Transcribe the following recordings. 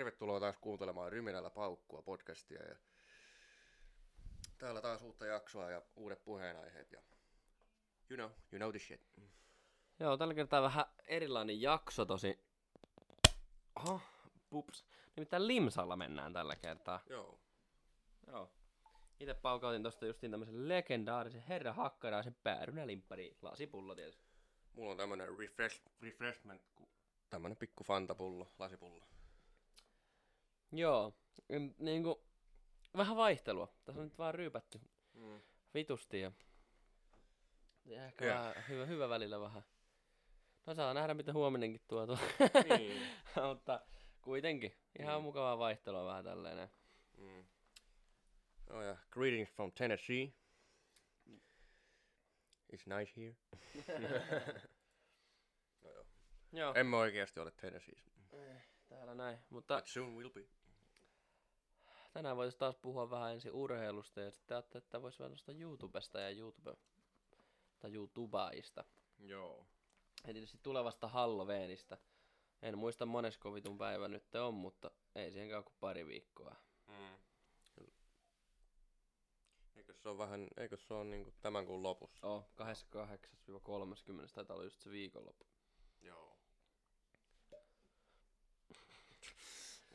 Tervetuloa taas kuuntelemaan Ryminällä paukkua podcastia. Ja täällä taas uutta jaksoa ja uudet puheenaiheet. Ja you know, you know the shit. Joo, tällä kertaa vähän erilainen jakso tosi. Oho, pups. Nimittäin Limsalla mennään tällä kertaa. Joo. Joo. Itse paukautin tosta justiin tämmöisen legendaarisen herra hakkaraisen päärynälimppari lasipullo tietysti. Mulla on tämmönen refresh, refreshment, tämmönen pikku fantapullo, lasipullo. Joo, mm, niinku vähän vaihtelua. Tässä on nyt vaan ryypätty Mm. vitusti ja, ja ehkä Joo. vähän hyvä, hyvä välillä vähän. No saa nähdä mitä huominenkin tuo tuo. Niin. Mutta kuitenkin ihan Mm. mukavaa vaihtelua vähän tälleen. näin. Mm. Oh ja, greetings from Tennessee. It's nice here. no joo. Joo, Emme oikeasti ole Tennesseessä. täällä näin. Mutta But soon will be. Tänään voitaisiin taas puhua vähän ensin urheilusta ja sitten ajattelin, että voisi vähän nostaa YouTubesta ja YouTube tai YouTubaista. Joo. Ja tietysti tulevasta Halloweenista. En muista monesko vitun päivä nyt on, mutta ei siihen käy kuin pari viikkoa. Mm. Eikö se ole vähän, eikö se ole niinku tämän kuun lopussa? Oh, 28-30 taitaa olla just se viikonloppu. Joo.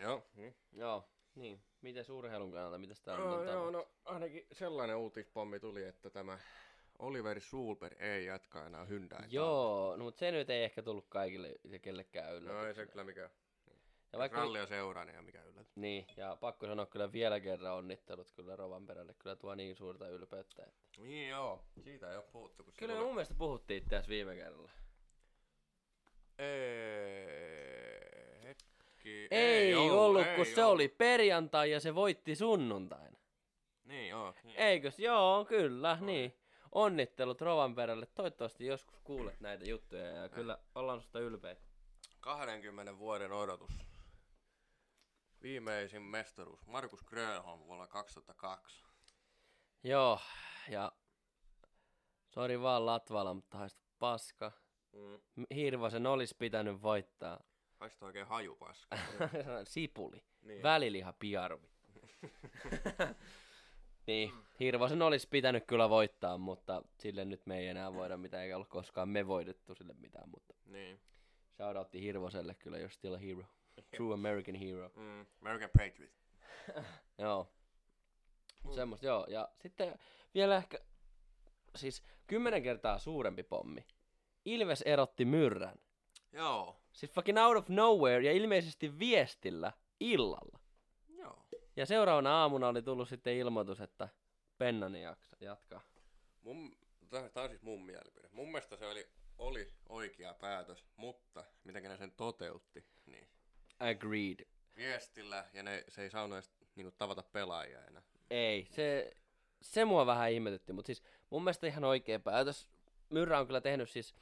joo. Mm. Joo, niin. Mites urheilun kannalta, mitäs täällä Oh, on? joo, no ainakin sellainen uutispommi tuli, että tämä Oliver Sulberg ei jatka enää hyndää. Joo, no mutta se nyt ei ehkä tullut kaikille ja kellekään No ei se kyllä mikään. ja vaikka, Rallia seuraa, niin ei mikä yllätys. Niin, ja pakko sanoa kyllä vielä kerran onnittelut kyllä Rovanperälle. Kyllä tuo niin suurta ylpeyttä. Että... Niin joo, siitä ei ole puhuttu. Kun Kyllä tuli- mun mielestä puhuttiin tässä viime kerralla. Ei, hetki. Ei, ollut, kun se oli perjantai ja se voitti sunnuntaina. Niin joo. Niin. Eikös? Joo, kyllä, Oli. niin. Onnittelut Rovanperälle. Toivottavasti joskus kuulet näitä juttuja ja kyllä ollaan susta ylpeitä. 20 vuoden odotus. Viimeisin mestaruus. Markus Grönholm vuonna 2002. Joo, ja sori vaan Latvala, mutta haista paska. Mm. Hirvosen olisi pitänyt voittaa. Haistaa oikein hajupaska. Sipuli. niin. Väliliha piarvi. niin, Hirvosen olisi pitänyt kyllä voittaa, mutta sille nyt me ei enää voida mitään, eikä ole koskaan me voitettu sille mitään, mutta niin. shoutoutti Hirvoselle kyllä, you're still a hero. True American hero. Mm. American Patriot. Joo. Mut semmoista, joo. Ja sitten vielä ehkä, siis kymmenen kertaa suurempi pommi. Ilves erotti myrrän. Joo. Siis fucking out of nowhere ja ilmeisesti viestillä illalla. Joo. Ja seuraavana aamuna oli tullut sitten ilmoitus, että Pennani jaksa, jatkaa. Mun, tää on siis mun mielipide. Mun mielestä se oli, oli oikea päätös, mutta miten ne sen toteutti, niin Agreed. viestillä ja ne, se ei saanut edes niinku, tavata pelaajia enää. Ei, se, se mua vähän ihmetytti, mutta siis mun mielestä ihan oikea päätös. Myrrä on kyllä tehnyt siis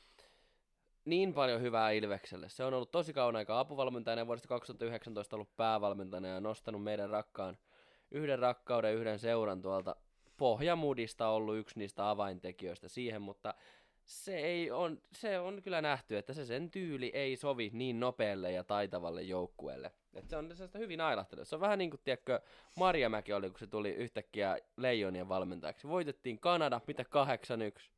niin paljon hyvää Ilvekselle. Se on ollut tosi kauan aikaa apuvalmentajana ja vuodesta 2019 ollut päävalmentajana ja nostanut meidän rakkaan yhden rakkauden, yhden seuran tuolta Pohjamudista ollut yksi niistä avaintekijöistä siihen, mutta se, ei on, se on kyllä nähty, että se sen tyyli ei sovi niin nopealle ja taitavalle joukkueelle. Et se on sellaista hyvin ailahtelua. Se on vähän niin kuin, tiedätkö, Marjamäki oli, kun se tuli yhtäkkiä Leijonien valmentajaksi. Voitettiin Kanada, mitä 8-1,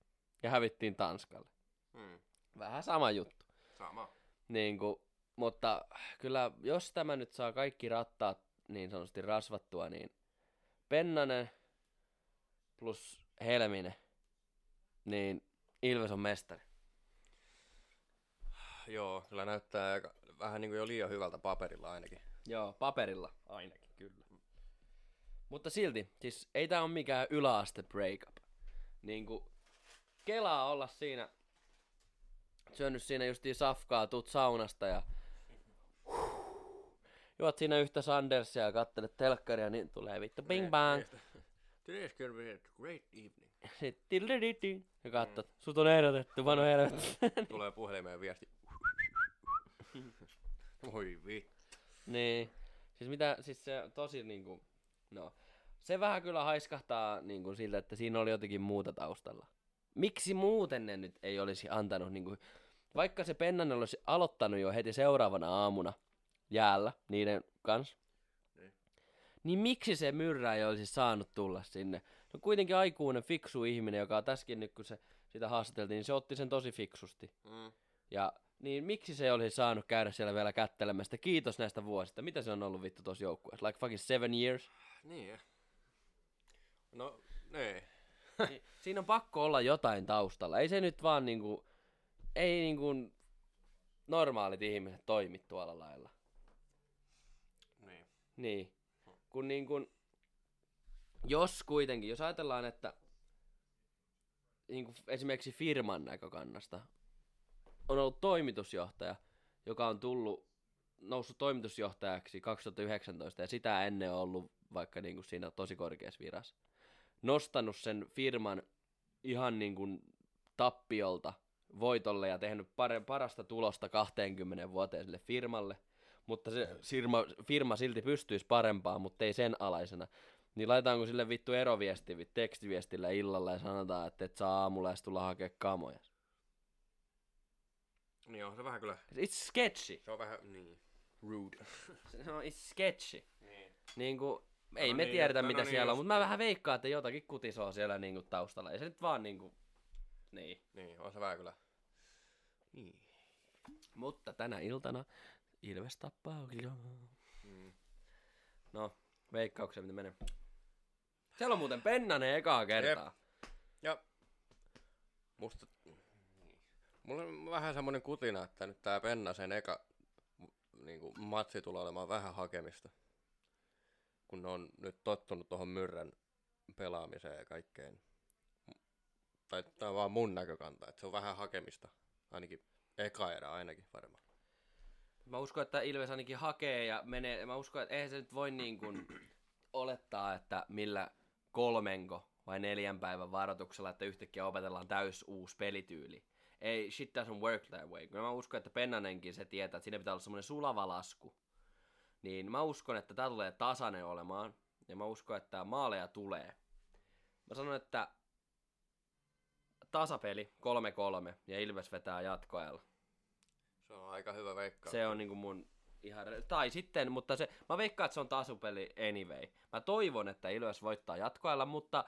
ja hävittiin Tanskalle. Hmm. Vähän sama juttu. Sama. Niin kuin, mutta kyllä, jos tämä nyt saa kaikki rattaat niin sanotusti rasvattua, niin Pennanen plus Helminen, niin Ilves on mestari. Joo, kyllä näyttää aika, vähän niin kuin jo liian hyvältä paperilla ainakin. Joo, paperilla ainakin, kyllä. Mutta silti, siis ei tää ole mikään yläaste breakup. Niinku, kelaa olla siinä, syönyt siinä justiin safkaa, tuut saunasta ja juot siinä yhtä Sandersia ja kattelet telkkaria, niin tulee vittu bing bang. Today's gonna be a great evening. Sitten ja katsot, sut on ehdotettu, vano helvetti. Tulee puhelimeen viesti. Voi vittu. Niin. Siis mitä, siis se tosi niinku, no. Se vähän kyllä haiskahtaa niinku siltä, että siinä oli jotenkin muuta taustalla. Miksi muuten ne nyt ei olisi antanut niinku, vaikka se Pennanen olisi aloittanut jo heti seuraavana aamuna jäällä niiden kanssa. Niin. Niin miksi se myrrä ei olisi saanut tulla sinne? No kuitenkin aikuinen, fiksu ihminen, joka tässäkin nyt kun se sitä haastateltiin, niin se otti sen tosi fiksusti. Mm. Ja niin miksi se olisi saanut käydä siellä vielä kättelemästä? Kiitos näistä vuosista. Mitä se on ollut vittu tuossa joukkueessa? Like fucking seven years? Niin. No, niin. Niin, Siinä on pakko olla jotain taustalla. Ei se nyt vaan niinku, ei niinku normaalit ihmiset toimi tuolla lailla. Niin. Niin. Kun niin kun, jos kuitenkin, jos ajatellaan, että niin kuin esimerkiksi firman näkökannasta on ollut toimitusjohtaja, joka on tullut, noussut toimitusjohtajaksi 2019 ja sitä ennen on ollut vaikka niin kuin siinä tosi korkeassa virassa. Nostanut sen firman ihan niin kuin tappiolta voitolle ja tehnyt pare, parasta tulosta 20 vuoteen sille firmalle, mutta se firma, firma silti pystyisi parempaan, mutta ei sen alaisena. Niin laitetaanko sille vittu eroviesti vi- tekstiviestillä illalla ja sanotaan, että et saa aamulla edes tulla hakea kamoja. Niin on se vähän kyllä. It's sketchy. Se on vähän, niin. Rude. Se on it's sketchy. niin. Niin kuin, ei No me niin, tiedetä no mitä niin, siellä on, just mutta mä niin. vähän veikkaan, että jotakin kutisoo siellä niinku taustalla. Ei se nyt vaan niinku, niin. Niin, on se vähän kyllä. Niin. Mutta tänä iltana Ilves tappaa Mm. No, veikkauksia miten menee. Siellä on muuten Pennanen ekaa kertaa. Ja musta, niin. mulla on vähän semmonen kutina, että nyt tää Pennasen eka niinku, matsi tulee olemaan vähän hakemista. Kun ne on nyt tottunut tuohon myrrän pelaamiseen ja kaikkeen. Tai tää on vaan mun näkökanta, että se on vähän hakemista. Ainakin eka erä ainakin varmaan. Mä uskon, että Ilves ainakin hakee ja menee. Mä uskon, että eihän se nyt voi niin kuin olettaa, että millä kolmenko vai neljän päivän varoituksella, että yhtäkkiä opetellaan täys uusi pelityyli. Ei, shit doesn't work that way. Kyllä mä uskon, että Pennanenkin se tietää, että siinä pitää olla semmoinen sulava lasku. Niin mä uskon, että tää tulee tasainen olemaan. Ja mä uskon, että maaleja tulee. Mä sanon, että tasapeli 3-3 ja Ilves vetää jatkoajalla. Se on aika hyvä veikkaus. Se on niinku mun ihan... Tai sitten, mutta se... Mä veikkaan, että se on tasupeli anyway. Mä toivon, että Ilves voittaa jatkoajalla, mutta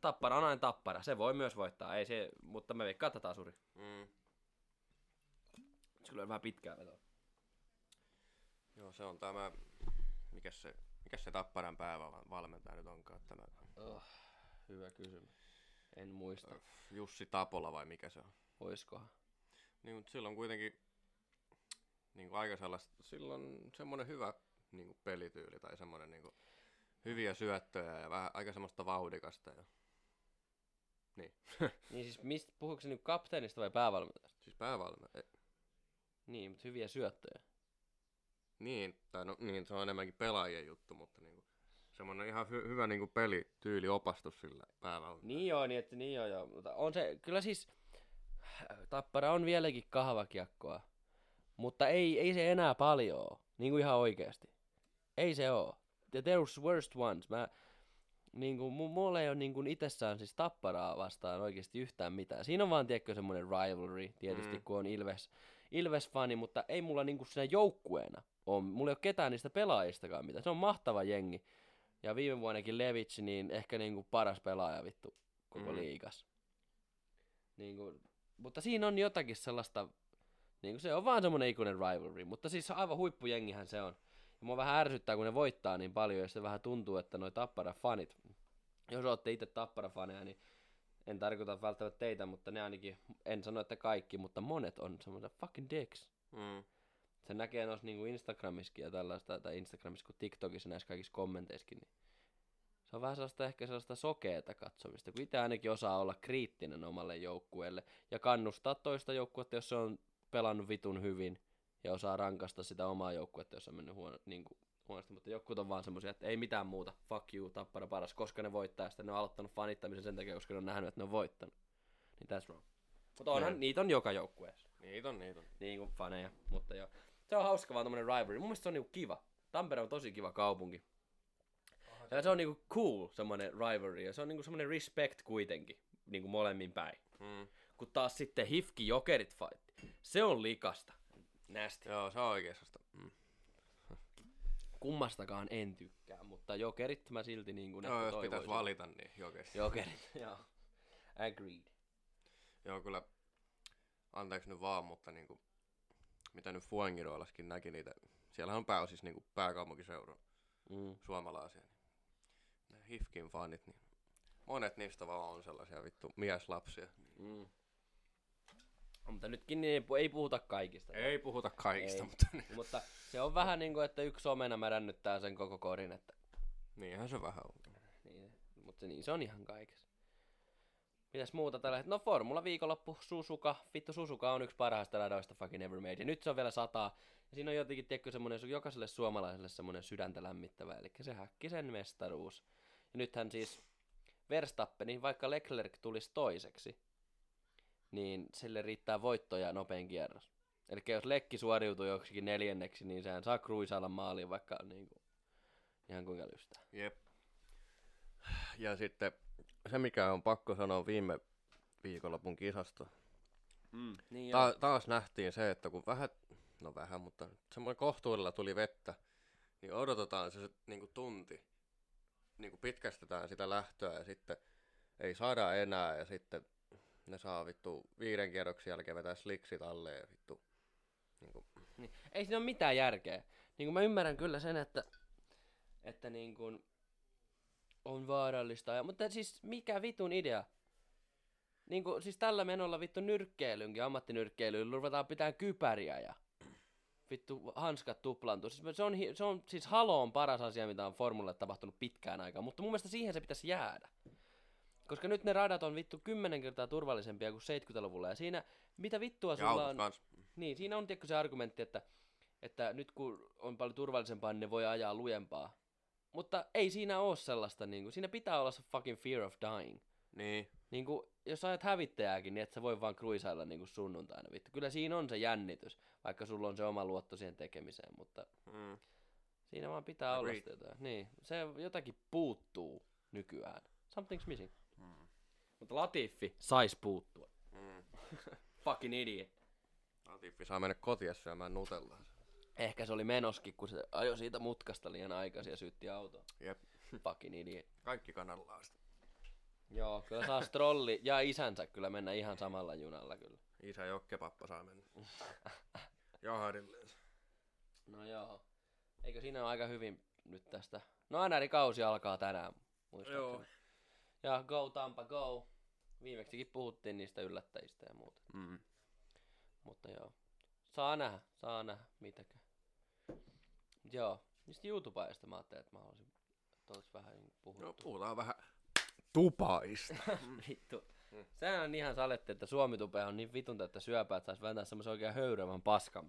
tappara on aina tappara. Se voi myös voittaa, ei se... Mutta mä veikkaan, että tasuri. Mm. Se kyllä on vähän pitkää vetoa. Joo, se on tämä, mikä se, mikä se Tapparan päävalmentaja nyt onkaan tämä? Oh, hyvä kysymys. En muista. Jussi Tapola vai mikä se on? Oiskohan? Niin, mutta silloin kuitenkin niin kuin aika sellaista, silloin semmoinen hyvä niin kuin pelityyli tai semmoinen niin kuin, hyviä syöttöjä ja vähän aika semmoista vauhdikasta. Ja, niin, Niin siis mistä, puhuuko se nyt kapteenista vai päävalmentajasta? siis päävalmentaja. Niin, mutta hyviä syöttöjä. Niin, tai no, niin, se on enemmänkin pelaajien juttu, mutta niin kuin, semmoinen ihan hy- hyvä niin kuin pelityyli opastus sillä päävalmentajalla. Niin joo, niin että niin joo, joo. Mutta on se, kyllä siis, Tappara on vieläkin kahvakiekkoa. Mutta ei, ei se enää paljon oo. Niin kuin ihan oikeasti. Ei se oo. The there's worst ones. Mä, niin kuin, mu- mulla ei ole niin kuin itsessään siis Tapparaa vastaan oikeasti yhtään mitään. Siinä on vaan, tiedätkö, semmoinen rivalry, tietysti, mm. kun on Ilves, Ilves-fani, mutta ei mulla niin kuin siinä joukkueena on. Mulla ei ole ketään niistä pelaajistakaan mitään. Se on mahtava jengi. Ja viime vuonnakin Levitsi, niin ehkä niin kuin paras pelaaja vittu koko Mm. liigas. Niin kuin, mutta siinä on jotakin sellaista, niin kuin se on vaan semmoinen ikuinen rivalry, mutta siis aivan huippujengihän se on. Ja mua vähän ärsyttää, kun ne voittaa niin paljon, ja se vähän tuntuu, että noi Tappara-fanit, jos olette itse Tappara-faneja, niin en tarkoita välttämättä teitä, mutta ne ainakin, en sano, että kaikki, mutta monet on semmoisia fucking dicks. Mm. Se näkee noissa niinku Instagramissakin ja tällaista, tai Instagramissa kuin TikTokissa näissä kaikissa kommenteissakin, niin se on vähän sellaista ehkä sellaista sokeeta katsomista, kun itse ainakin osaa olla kriittinen omalle joukkueelle ja kannustaa toista joukkuetta, jos se on pelannut vitun hyvin ja osaa rankasta sitä omaa joukkuetta, jos on mennyt huono, niin kuin, huonosti, mutta jotkut on vaan semmoisia, että ei mitään muuta, fuck you, tappara paras, koska ne voittaa, ja sitten ne on aloittanut fanittamisen sen takia, koska ne on nähnyt, että ne on voittanut. Niin that's wrong. Mutta onhan, Joo. niitä on joka joukkueessa Niitä on, niitä on. niin kuin faneja, mutta joo. Se on hauska vaan tommonen rivalry. Mun mielestä se on niinku kiva. Tampere on tosi kiva kaupunki. Ja se on niinku cool, semmonen rivalry. Ja se on niinku semmonen respect kuitenkin, niinku molemmin päin. Mm. Kun taas sitten Hifki Jokerit fight, se on likasta. Nästi. Joo, se on sellaista. Mm. Kummastakaan en tykkää, mutta jokerit mä silti niin kuin Joo, ehkä jos pitäisi valita, niin jokeri. Jokerit, joo. Agreed. Joo, kyllä, anteeksi nyt vaan, mutta niinku, mitä nyt Fuengiroilaskin näki niitä, siellähän on pääosissa niinku pääkaupunkiseudun Mm. suomalaisia, niin ne Hifkin fanit, niin monet niistä vaan on sellaisia vittu mieslapsia. Mm. Mutta nytkin niin ei pu- ei puhuta kaikista. Ei puhuta kaikista, Ei. mutta Mutta se on vähän niin kuin, että yksi omena märännyttää sen koko korin, että niinhän se vähän on. niin, mutta niin se on ihan kaikessa. Mitäs muuta tällä hetkellä? No Formula viikonloppu, Susuka. Vittu Susuka on yksi parhaista radoista fucking ever made. Ja nyt se on vielä sataa. Ja siinä on jotenkin, tiedätkö, semmonen su- jokaiselle suomalaiselle semmonen sydäntä lämmittävä. Eli se häkkisen mestaruus. Ja nythän siis Verstappeni, vaikka Leclerc tulisi toiseksi, niin sille riittää voittoja nopein kierros. Eli jos Lekki suoriutuu joksikin neljänneksi, niin sehän saa kruisailla maaliin vaikka niin kuin, ihan kuinka lystää. Jep. Ja sitten se, mikä on pakko sanoa viime viikonlopun kisasta. Mm. Niin Ta- taas nähtiin se, että kun vähän, no vähän, mutta semmoinen kohtuudella tuli vettä, niin odotetaan se, se niin kuin tunti. Niin kuin pitkästetään sitä lähtöä ja sitten ei saada enää ja sitten ne saa vittu viiden kierroksen jälkeen vetää sliksit alle ja vittu. Niin kuin, Niin. Ei siinä ole mitään järkeä. Niin kuin mä ymmärrän kyllä sen, että, että niin kuin on vaarallista. Ja, mutta siis mikä vitun idea? Niin kuin, siis tällä menolla vittu nyrkkeilynkin, ammattinyrkkeilyyn, ruvetaan pitää kypäriä ja vittu hanskat tuplantuu. Siis se on, se on, siis Halo on paras asia, mitä on Formulalle tapahtunut pitkään aikaan, mutta mun mielestä siihen se pitäisi jäädä. Koska nyt ne radat on vittu kymmenen kertaa turvallisempia kuin 70-luvulla. Ja siinä, mitä vittua ja sulla on... kans. Niin, siinä on tiedätkö se argumentti, että, että nyt kun on paljon turvallisempaa, niin ne voi ajaa lujempaa. Mutta ei siinä ole sellaista, niin kuin, siinä pitää olla se fucking fear of dying. Niin, Niin kuin, jos ajat hävittäjääkin, niin et sä voi vaan kruisailla niin kuin sunnuntaina. Vittu. Kyllä siinä on se jännitys, vaikka sulla on se oma luotto siihen tekemiseen, mutta mm. siinä vaan pitää olla Agreed. sitä jotain. Niin, se jotakin puuttuu nykyään. Something's missing. Mutta Latifi sais puuttua. Mm. Fucking idiot. Latifi saa mennä kotiin syömään nutellaa. Ehkä se oli menoskin, kun se ajoi siitä mutkasta liian aikaisin ja syytti autoa. Jep, Fucking idiot. kaikki kannallaan sitä. Joo, kyllä saa Strolli ja isänsä kyllä mennä ihan samalla junalla kyllä. Isä Jokkepappa saa mennä. Jahdilleen. No joo. Eikö siinä ole aika hyvin nyt tästä? No NR-kausi alkaa tänään, muistaakseni. Joo. Ja Go Tampa Go. Viimeksikin puhuttiin niistä yllättäjistä ja muuta. Mm. Mutta joo. Saa nähdä, saa nähdä, mitäkö. Mut joo, niistä YouTubeista mä ajattelin, että mä haluaisin tuossa vähän puhua. No, puhutaan vähän tupaista. Vittu. Sehän on ihan saletti, että suomi on niin vitun täyttä syöpää, että sais vääntää semmoisen oikein höyryävän paskan.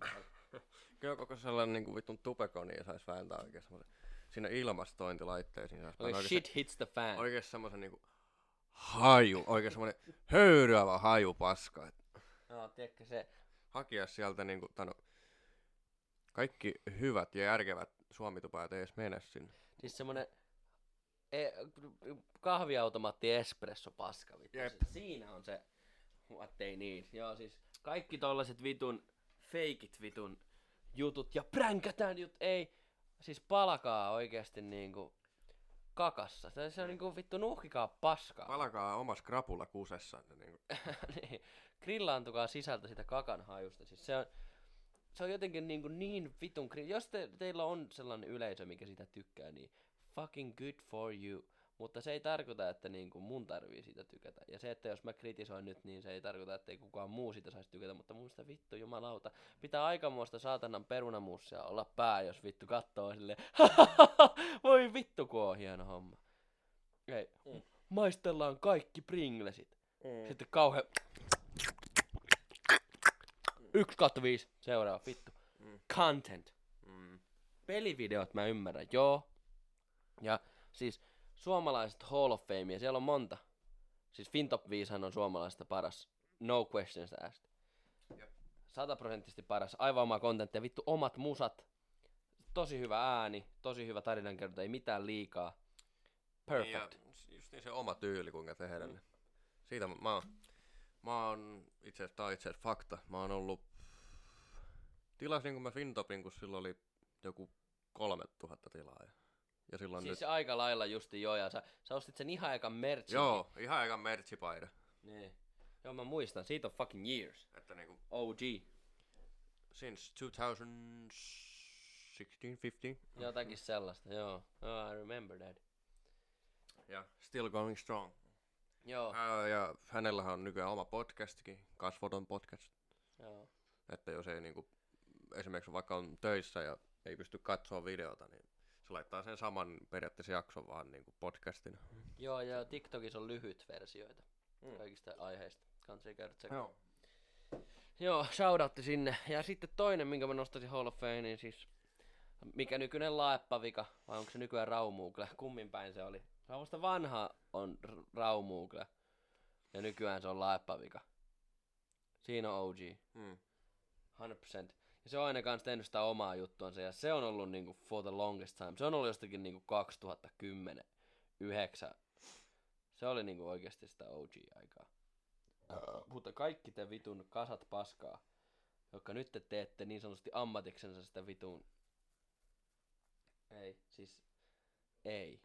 Kyllä koko sellainen niin kuin vittun tupekoni ja sais vääntää oikein semmoisen siinä ilmastointilaitteisiin. Sais Oikein shit hits the fan. oikein semmoisen niinku haju, oikein semmoinen höyryävä haju paska. No, tiedätkö se, hakea sieltä niinku, tai no, kaikki hyvät ja järkevät suomitupajat ei edes mene sinne. siis semmonen e, kahviautomaatti espresso paska vittu. Jep. Siis Siinä on se what they need. Joo, siis kaikki tollaset vitun feikit vitun jutut ja pränkätään jut ei. Siis palakaa oikeasti niinku kakassa. Se, se on niinku vittu nuhkikaa paskaa. Palakaa omassa krapula kusessa. Niinku. niin, grillaantukaa sisältä sitä kakan hajusta. Siis se on, se on jotenkin niin, kuin niin vitun Jos te, teillä on sellainen yleisö, mikä sitä tykkää, niin fucking good for you. Mutta se ei tarkoita, että niin kuin mun tarvii siitä tykätä. Ja se, että jos mä kritisoin nyt, niin se ei tarkoita, että ei kukaan muu siitä saisi tykätä. Mutta mun mielestä vittu jumalauta. Pitää aikamoista saatanan perunamussia olla pää, jos vittu kattoo silleen. Voi vittu, kun on hieno homma. Ei. Mm. Maistellaan kaikki pringlesit. Mm. Sitten kauhean... 1 kautta 5. Seuraava, vittu. Mm. Content. Mm. Pelivideot mä ymmärrän, joo. Ja siis suomalaiset Hall of Famea, siellä on monta. Siis Fintop 5 on suomalaista paras. No questions asked. Sataprosenttisesti paras. Aivan oma kontentti ja vittu omat musat. Tosi hyvä ääni, tosi hyvä tarinankerronta, ei mitään liikaa. Perfect. Niin, ja just niin se oma tyyli, kuinka tehdä ne. Siitä mä, mä, oon, mä oon itse asiassa, itse asiassa fakta, mä oon ollut, tilasin kun mä Fintopin, kun silloin oli joku 3000 tilaa. Ja silloin Siis nyt... aika lailla justi joo, ja sä, sä ostit sen ihan ekan merchin. Joo, ihan eka merchipaida. Niin. Joo, mä muistan. Siitä on fucking years. Että niinku, OG. since 2016, 15. Jotakin sellaista, joo. Oh, I remember that. Ja still going strong. Joo, Ää, ja hänellähän on nykyään oma podcastikin, kasvoton podcast. joo. Että jos ei niinku, esimerkiksi vaikka on töissä ja ei pysty katsoa videota, niin se laittaa sen saman periaatteessa jakson vaan niinku podcastina. Joo, ja TikTokissa on lyhyt versioita Mm. kaikista aiheista. Kansi käydä. Joo. Joo, shoutoutti sinne. Ja sitten toinen, minkä mä nostaisin Hall of Fame, niin siis mikä nykyinen laeppavika, vai onko se nykyään Raumuugle? Kummin päin se oli? Se on musta vanha on R- Raumuugle. Ja nykyään se on laeppavika. Siinä on OG. Mm. 100%. Ja se on aina kanssa tehnyt sitä omaa juttuansa, ja se on ollut niinku for the longest time. Se on ollut jostakin niinku 2010, 9. Se oli niinku oikeasti sitä OG-aikaa. Mutta kaikki te vitun kasat paskaa, jotka nyt te teette niin sanotusti ammatiksensa sitä vitun... Ei, siis ei.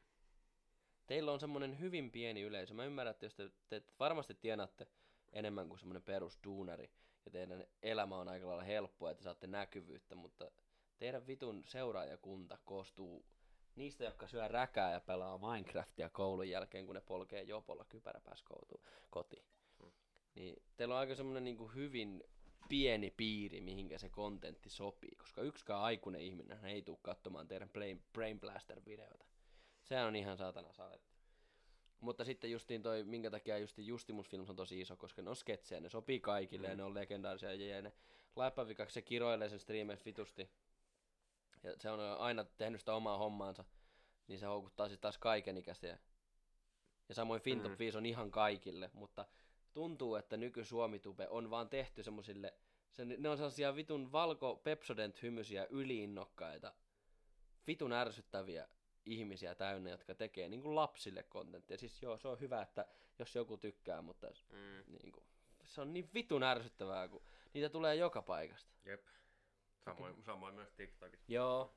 Teillä on semmonen hyvin pieni yleisö. Mä ymmärrän, että jos te, te varmasti tienaatte enemmän kuin semmonen perusduunari, ja teidän elämä on aika lailla helppoa, että saatte näkyvyyttä, mutta teidän vitun seuraajakunta koostuu niistä, jotka syö räkää ja pelaa Minecraftia koulun jälkeen, kun ne polkee jopolla kypäräpääs koutuun kotiin. Niin teillä on aika semmoinen niin hyvin pieni piiri, mihinkä se kontentti sopii, koska yksikään aikuinen ihminen ei tule katsomaan teidän Brain, Brain Blaster-videota. Sehän on ihan saatana saletti. Mutta sitten justiin toi, minkä takia justi Justimus Films on tosi iso, koska ne on sketsejä, ne sopii kaikille mm. ja ne on legendaarisia ja ne Laipavikaksi se kiroilee sen streameissä vitusti. Ja se on aina tehnyt sitä omaa hommaansa, niin se houkuttaa sitten taas kaikenikäisiä. Ja samoin Fintop Mm. 5 on ihan kaikille, mutta tuntuu, että nyky Suomitube on vaan tehty semmosille, se, ne on sellaisia vitun valko Pepsodent hymyisiä yliinnokkaita, vitun ärsyttäviä ihmisiä täynnä, jotka tekee niin kuin lapsille kontenttia. Siis joo, se on hyvä, että jos joku tykkää, mutta Mm. niin kuin, se on niin vitun ärsyttävää, kun niitä tulee joka paikasta. Jep. Samoin, samoin myös TikTokissa. Joo.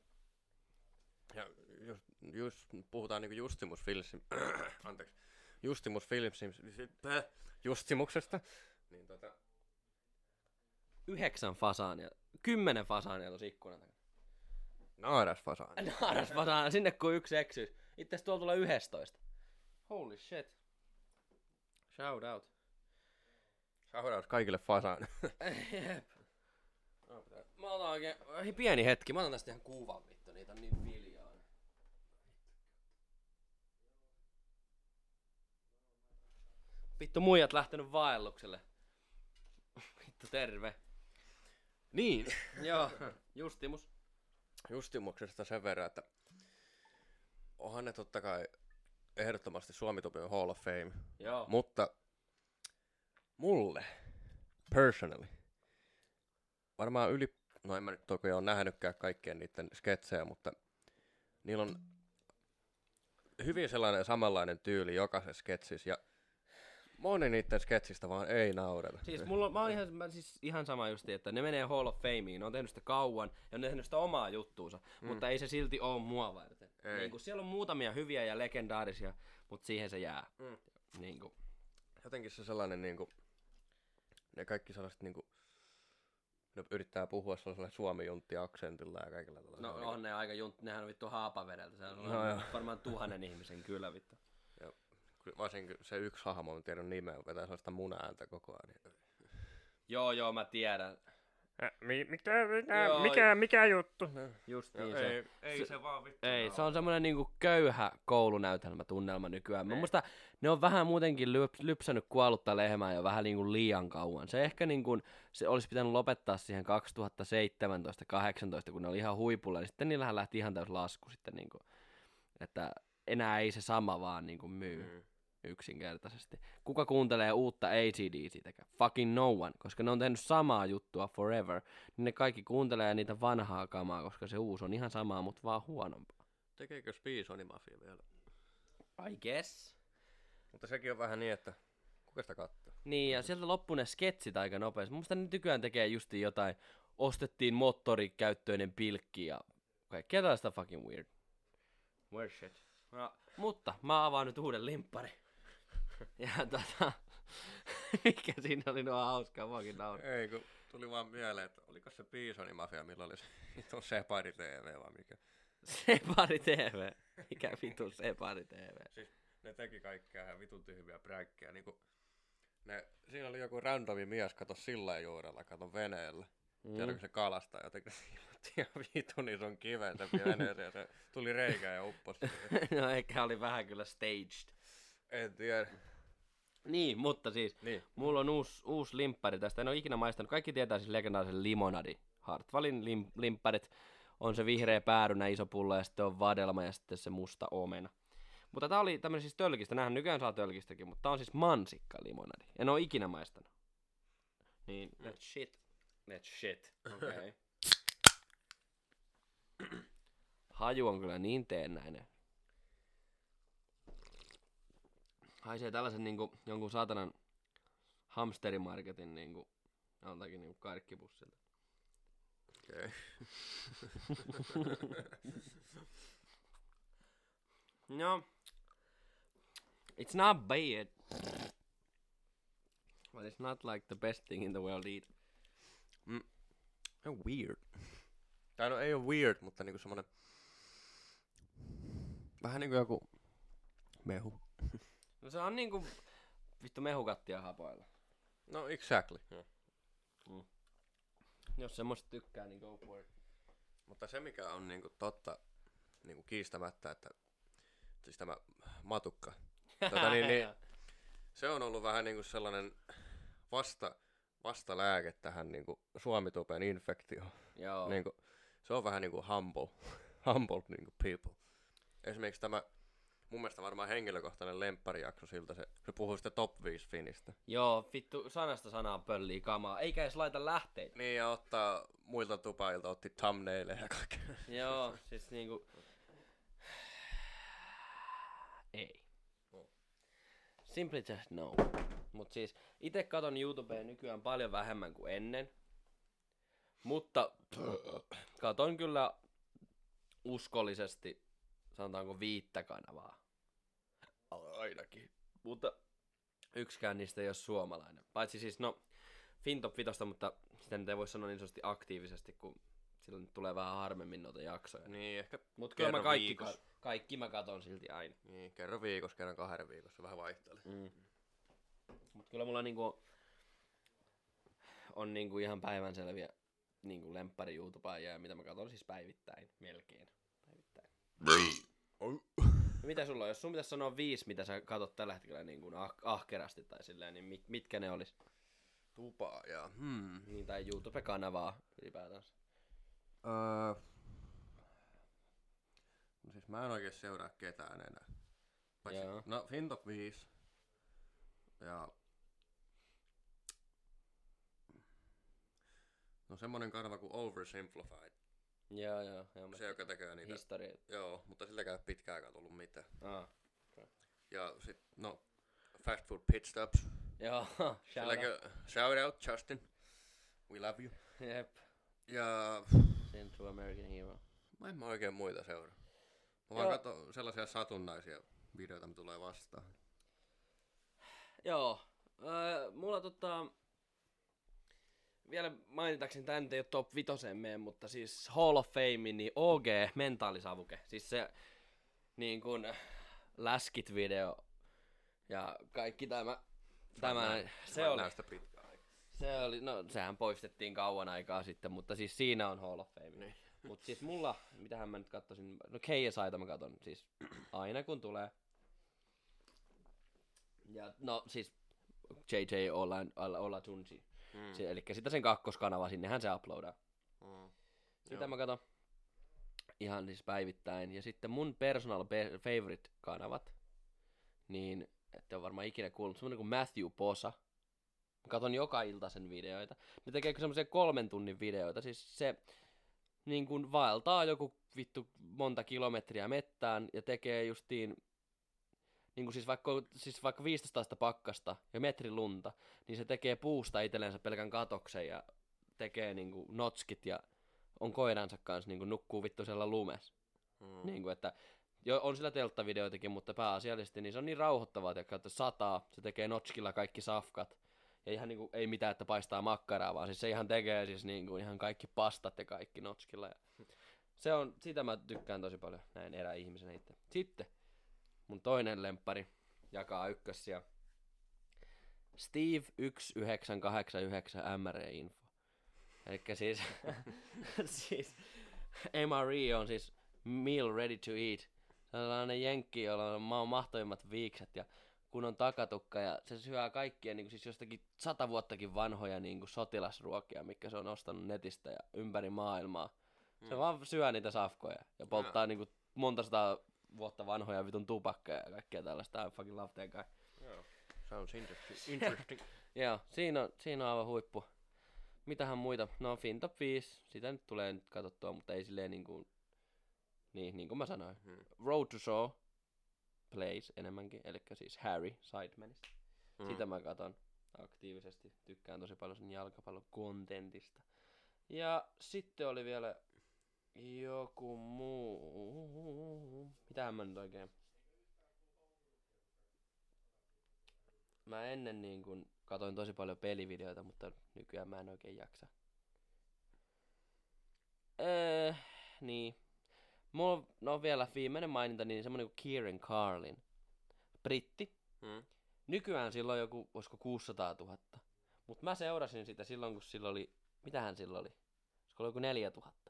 Ja just, just puhutaan niinku Justimus Filmsin, anteeksi, Justimus Filmsin, äh, Justimuksesta, niin tota, Yhdeksän fasaania, kymmenen fasaania tuossa ikkunan takana. Naaras fasaani. Naaras fasaania, sinne kun yksi eksyys. Itse asiassa tuolla tulee yhdestoista. Holy shit. Shout out. Shoutout kaikille fasaan. Jep. Mä otan oikein, hei pieni hetki, mä otan tästä ihan kuvan vittu, niitä on niin viljaa. Vittu muijat lähtenyt vaellukselle. Vittu terve. niin. Joo, Justimus. Justimuksesta sen verran, että onhan ne totta kai ehdottomasti Suomitupin Hall of Fame, Joo. mutta mulle, personally, varmaan yli, no en mä nyt toki ole nähnytkään kaikkien niiden sketsejä, mutta niillä on hyvin sellainen samanlainen tyyli jokaisessa sketsissä, ja moni niiden sketsistä vaan ei naurata. Siis mulla on, mä oon ihan, mä siis ihan sama justi, että ne menee Hall of Fameen, ne on tehnyt sitä kauan ja ne on tehnyt sitä omaa juttuunsa, mm. mutta ei se silti oo mua varten. Ei. Niin kun siellä on muutamia hyviä ja legendaarisia, mutta siihen se jää. Mm. Niin kun, jotenkin se sellainen niinku, ne kaikki sellaiset niinku, ne yrittää puhua sellaisella suomi-juntti-aksentilla ja kaikilla no on ne aika junt, nehän on vittu haapavedeltä, se on No varmaan tuhannen ihmisen kyllä vittu. Varsinkin se yksi hahmo, en tiedä nimeä, vetää sellaista munaääntä koko ajan. Niin. Joo joo mä tiedän, Mi- mikä, mikä, Joo. mikä, mikä juttu? just niin se. ei, ei se- se, vaan vittu. Ei, se on semmoinen niinku köyhä koulunäytelmätunnelma nykyään. Mä muista, ne on vähän muutenkin lyp, lypsänyt kuollutta lehmää jo vähän niinku liian kauan. Se ehkä niinku, se olisi pitänyt lopettaa siihen 2017-18, kun ne oli ihan huipulla, niin sitten niillähän lähti ihan täys lasku sitten niinku, että enää ei se sama vaan niinku myy. Mm. Yksinkertaisesti. Kuka kuuntelee uutta ACDCtäkään? Fucking no one, koska ne on tehnyt samaa juttua forever. Niin ne kaikki kuuntelee niitä vanhaa kamaa, koska se uusi on ihan samaa, mutta vaan huonompaa. Tekeekö Speesoni Mafia vielä? I guess. Mutta sekin on vähän niin, että kuka sitä katsoo? Niin, ja sieltä loppui ne sketsit aika nopeasti. Mielestä ne nykyään tekee justi jotain, ostettiin moottorikäyttöinen pilkki ja Kaikkea tällaista fucking weird. Weird shit. No, mutta mä avaan nyt uuden limppari. Ja tota, mikä siinä oli nuo hauskaa, muakin nauraa. Ei, kun tuli vaan mieleen, että oliko se Bisoni Mafia, millä oli se vitun Separi TV vai mikä. Separi TV. Mikä vitu Separi TV? Siis ne teki kaikkea ihan vitun tyhmiä präkkejä. Niin ne, siinä oli joku randomi mies, kato sillä juurella, kato veneellä. Mm. Tiedätkö se kalastaa jotenkin ihan vitun ison kiven se veneeseen ja se tuli reikään ja upposi. no ehkä oli vähän kyllä staged. En tiedä. Niin, mutta siis niin. mulla on uusi, uusi limppari tästä. En ole ikinä maistanut. Kaikki tietää siis legendaarisen limonadi. Hartwallin lim, limpparit on se vihreä päärynä, iso pullo ja sitten on vadelma ja sitten se musta omena. Mutta tää oli tämmönen siis tölkistä. Nähän nykyään saa tölkistäkin, mutta tää on siis mansikka limonadi. En ole ikinä maistanut. Niin, that's shit. That's shit. Okei. Okay. Haju on kyllä niin teennäinen. Haisee tällaisen niinku, jonkun saatanan hamsterimarketin niinku, joltakin niinku karkkipussilta. Okei. Okay. no. It's not bad. But it's not like the best thing in the world either. Mm. On weird. Tai no ei ole weird, mutta niinku semmonen... Vähän niinku joku mehu. No se on niinku vittu mehukattia hapoilla. No exactly. Yeah. Mm. Jos semmoista tykkää, niin go for it. Mutta se mikä on niinku totta niinku kiistämättä, että siis tämä matukka. Tota, niin, niin, se on ollut vähän niinku sellainen vasta, vasta lääke tähän niinku suomitupen infektioon. Joo. Niinku, se on vähän niinku humble, humble niinku people. Esimerkiksi tämä mun mielestä varmaan henkilökohtainen lempparijakso siltä, se, se puhuu sitten top 5 finistä. Joo, vittu sanasta sanaa pöllii kamaa, eikä edes laita lähteitä. Niin, ja ottaa muilta tupailta, otti thumbnaileja ja kaikkea. Joo, siis niinku... Ei. Simply just no. Mut siis itse katon YouTubea nykyään paljon vähemmän kuin ennen. Mutta katon kyllä uskollisesti, sanotaanko viittä kanavaa. Ainakin. Mutta yksikään niistä ei ole suomalainen. Paitsi siis, no, Fintop 5, mutta sitä nyt ei voi sanoa niin sanotusti aktiivisesti, kun silloin tulee vähän harvemmin noita jaksoja. Niin, ehkä Mutta kyllä mä kaikki, ka- kaikki mä katon silti aina. Niin, kerran viikossa, kerran kahden viikossa, vähän vaihtelee. Mm. Mutta kyllä mulla niinku on niinku ihan päivänselviä niinku lemppari youtube ja mitä mä katon siis päivittäin, melkein päivittäin. Mitä sulla on? Jos sun pitäisi sanoa viisi, mitä sä katot tällä hetkellä niin kuin ah- ahkerasti tai silleen, niin mit, mitkä ne olis? Tupaa ja... Hmm. Niin, tai YouTube-kanavaa ylipäätänsä. Öö... No siis mä en oikein seuraa ketään enää. Paitsi, Joo. no Fintop 5. Ja... No semmonen kanava kuin Oversimplified. Joo, joo. joo Se, joka tekee niitä. Historia. Joo, mutta silläkään aikaan tullut mitään. Ah. Ja sit, no, Fast Food Pit Stops. Joo, shout out. shout out, Justin. We love you. Jep. Ja Central American Hero. mä en mä oikein muita seuraa. Mä vaan Joo. katson sellaisia satunnaisia videoita, mitä tulee vastaan. Joo. Öö, mulla tota... Vielä mainitakseni, tää nyt ei ole top vitoseen mene, mutta siis Hall of Fame, niin OG mentaalisavuke. Siis se niin kun läskit video ja kaikki tämä. Tämä, se oli, Näistä pitkään se oli, no sehän poistettiin kauan aikaa sitten, mutta siis siinä on Hall of Fame. Niin. Mutta siis mulla, mitähän mä nyt katsoisin, no KSIta mä katon siis aina kun tulee. Ja no siis JJ Ola, Ola Tunji. Mm. Se, eli sitä sen kakkoskanava, sinnehän se uploadaa. Mm. Sitä Joo. mä katon ihan siis päivittäin. Ja sitten mun personal be- favorite kanavat, niin ette ole varmaan ikinä kuullut, semmonen kuin Matthew Posa. Mä katon joka ilta sen videoita. Ne tekee semmoisia kolmen tunnin videoita. Siis se niin kuin vaeltaa joku vittu monta kilometriä mettään ja tekee justiin niin kuin siis vaikka, siis vaikka 15 astetta pakkasta ja metri lunta, niin se tekee puusta itsellensä pelkän katoksen ja tekee niin kuin notskit ja on koiransa kanssa niin kuin nukkuu vittu siellä lumes. Mm. Niin kuin, että jo, on sillä telttavideoitakin, mutta pääasiallisesti niin se on niin rauhoittavaa, että, että sataa, se tekee notchkilla kaikki safkat. Ja ihan niinku, ei mitään, että paistaa makkaraa, vaan siis se ihan tekee siis niinku ihan kaikki pastat ja kaikki notchkilla. Ja se on, sitä mä tykkään tosi paljon näin erä ihmisenä itse. Sitten mun toinen lempari jakaa ykkössiä. Steve 1989 MRE Info. Eli siis, siis MRE on siis Meal Ready to Eat. Sellainen jenkki, jolla on maan mahtavimmat viikset ja kun on takatukka ja se syö kaikkia niin kuin siis jostakin sata vuottakin vanhoja niin kuin sotilasruokia, mikä se on ostanut netistä ja ympäri maailmaa. Se Mm. vaan syö niitä safkoja ja polttaa niin kuin monta sataa vuotta vanhoja vitun tupakkeja ja kaikkea tällaista. I fucking love that guy. Joo. Sounds interesting. Joo, siinä on, siinä on aivan huippu. Mitähän muita? No FinTop 5, sitä nyt tulee nyt katsottua, mutta ei silleen niin kuin, niin, niin kuin mä sanoin. Hmm. Road to Show plays enemmänkin, eli siis Harry Sidemenista. Mm. Sitä mä katon aktiivisesti. Tykkään tosi paljon sen jalkapallon kontentista. Ja sitten oli vielä joku muu. Mitähän mä nyt oikein... Mä ennen niin kun katoin tosi paljon pelivideoita, mutta nykyään mä en oikein jaksa. Öö, niin. Mulla on, no vielä viimeinen maininta, niin semmonen kuin Kieran Carlin. Britti, Mm. Nykyään sillä on joku, olisiko 600 000. Mutta mä seurasin sitä silloin, kun sillä oli, mitähän sillä oli? Olisiko ollut joku 4000.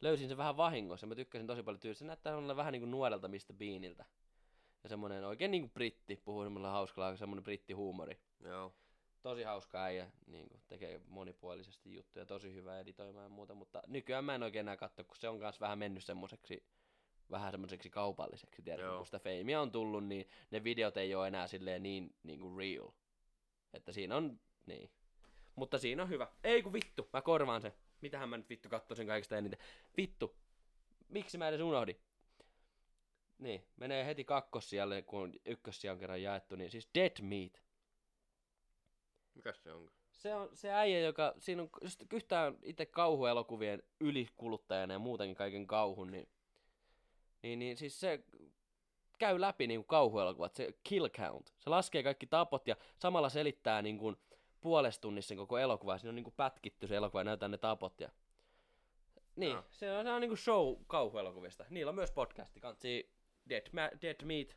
Löysin sen vähän vahingossa, mä tykkäsin tosi paljon tyylissä. Se näyttää semmoinen vähän niinku nuorelta Mr. Beaniltä. Ja semmonen oikein niinku britti, puhuu semmoinen hauskalla, semmonen brittihuumori. Joo. Tosi hauska äijä, niinku, tekee monipuolisesti juttuja, tosi hyvä editoimaan ja muuta, mutta nykyään mä en oikein enää katso, kun se on kans vähän mennyt semmoiseksi vähän semmoiseksi kaupalliseksi, tiedätkö, kun sitä feimiä on tullut, niin ne videot ei ole enää silleen niin, niin kuin real. Että siinä on, niin. Mutta siinä on hyvä. Ei kun vittu, mä korvaan sen. Mitähän mä nyt vittu kattoisin kaikista eniten. Vittu, miksi mä edes unohdin? Niin, menee heti kakkossijalle, kun ykkössija on kerran jaettu, niin siis Dead Meat. Mikäs se onko? Se on se äijä, joka, siinä on just yhtään itse kauhuelokuvien ylikuluttajana ja muutenkin kaiken kauhun, niin, niin, niin siis se käy läpi niin kuin kauhuelokuvat, se kill count. Se laskee kaikki tapot ja samalla selittää niin kuin puolesta tunnissa sen koko elokuva. Siinä on niin kuin pätkitty se elokuva ja näytetään ne tapot. Ja... Niin, Joo. se on, se on niin kuin show kauhuelokuvista. Niillä on myös podcasti, kansi Dead, Ma- Dead Meat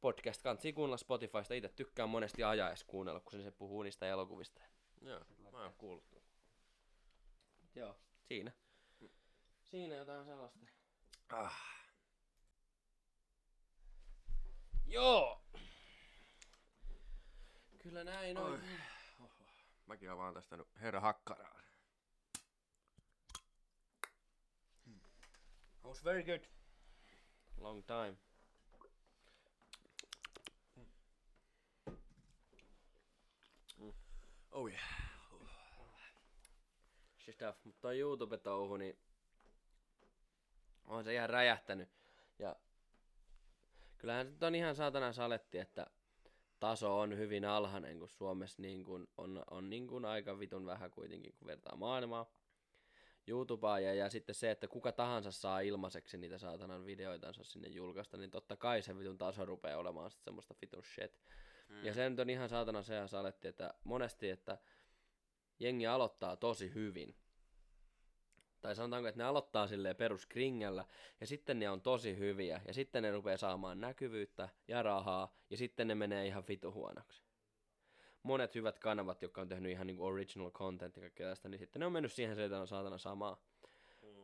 podcast, kansi kuunnella Spotifysta. Itse tykkään monesti ajaes kuunnella, kun se puhuu niistä elokuvista. Joo. Mä oon kuullut. Joo. Siinä. Siinä jotain sellaista. Ah. Joo! Kyllä näin on. Oi. Mäkin avaan tästä nyt herra hakkaraa. Was very good. Long time. Oh yeah. Stuff. Mutta toi YouTube-touhu, niin on se ihan räjähtänyt. Ja kyllähän se nyt on ihan saatana saletti, että taso on hyvin alhainen, kun Suomessa niin kun on, on niin kun aika vitun vähän kuitenkin, kun vertaa maailmaa. YouTubea ja, ja sitten se, että kuka tahansa saa ilmaiseksi niitä saatanan videoitansa sinne julkaista, niin totta kai se vitun taso rupeaa olemaan sitten semmoista vitun shit. Mm. Ja se nyt on ihan saatana se että monesti, että jengi aloittaa tosi hyvin. Tai sanotaanko, että ne aloittaa silleen peruskringellä, ja sitten ne on tosi hyviä, ja sitten ne rupeaa saamaan näkyvyyttä ja rahaa, ja sitten ne menee ihan vitu huonoksi. Monet hyvät kanavat, jotka on tehnyt ihan niinku original content ja kaikkea tästä, niin sitten ne on mennyt siihen se, että on saatana samaa.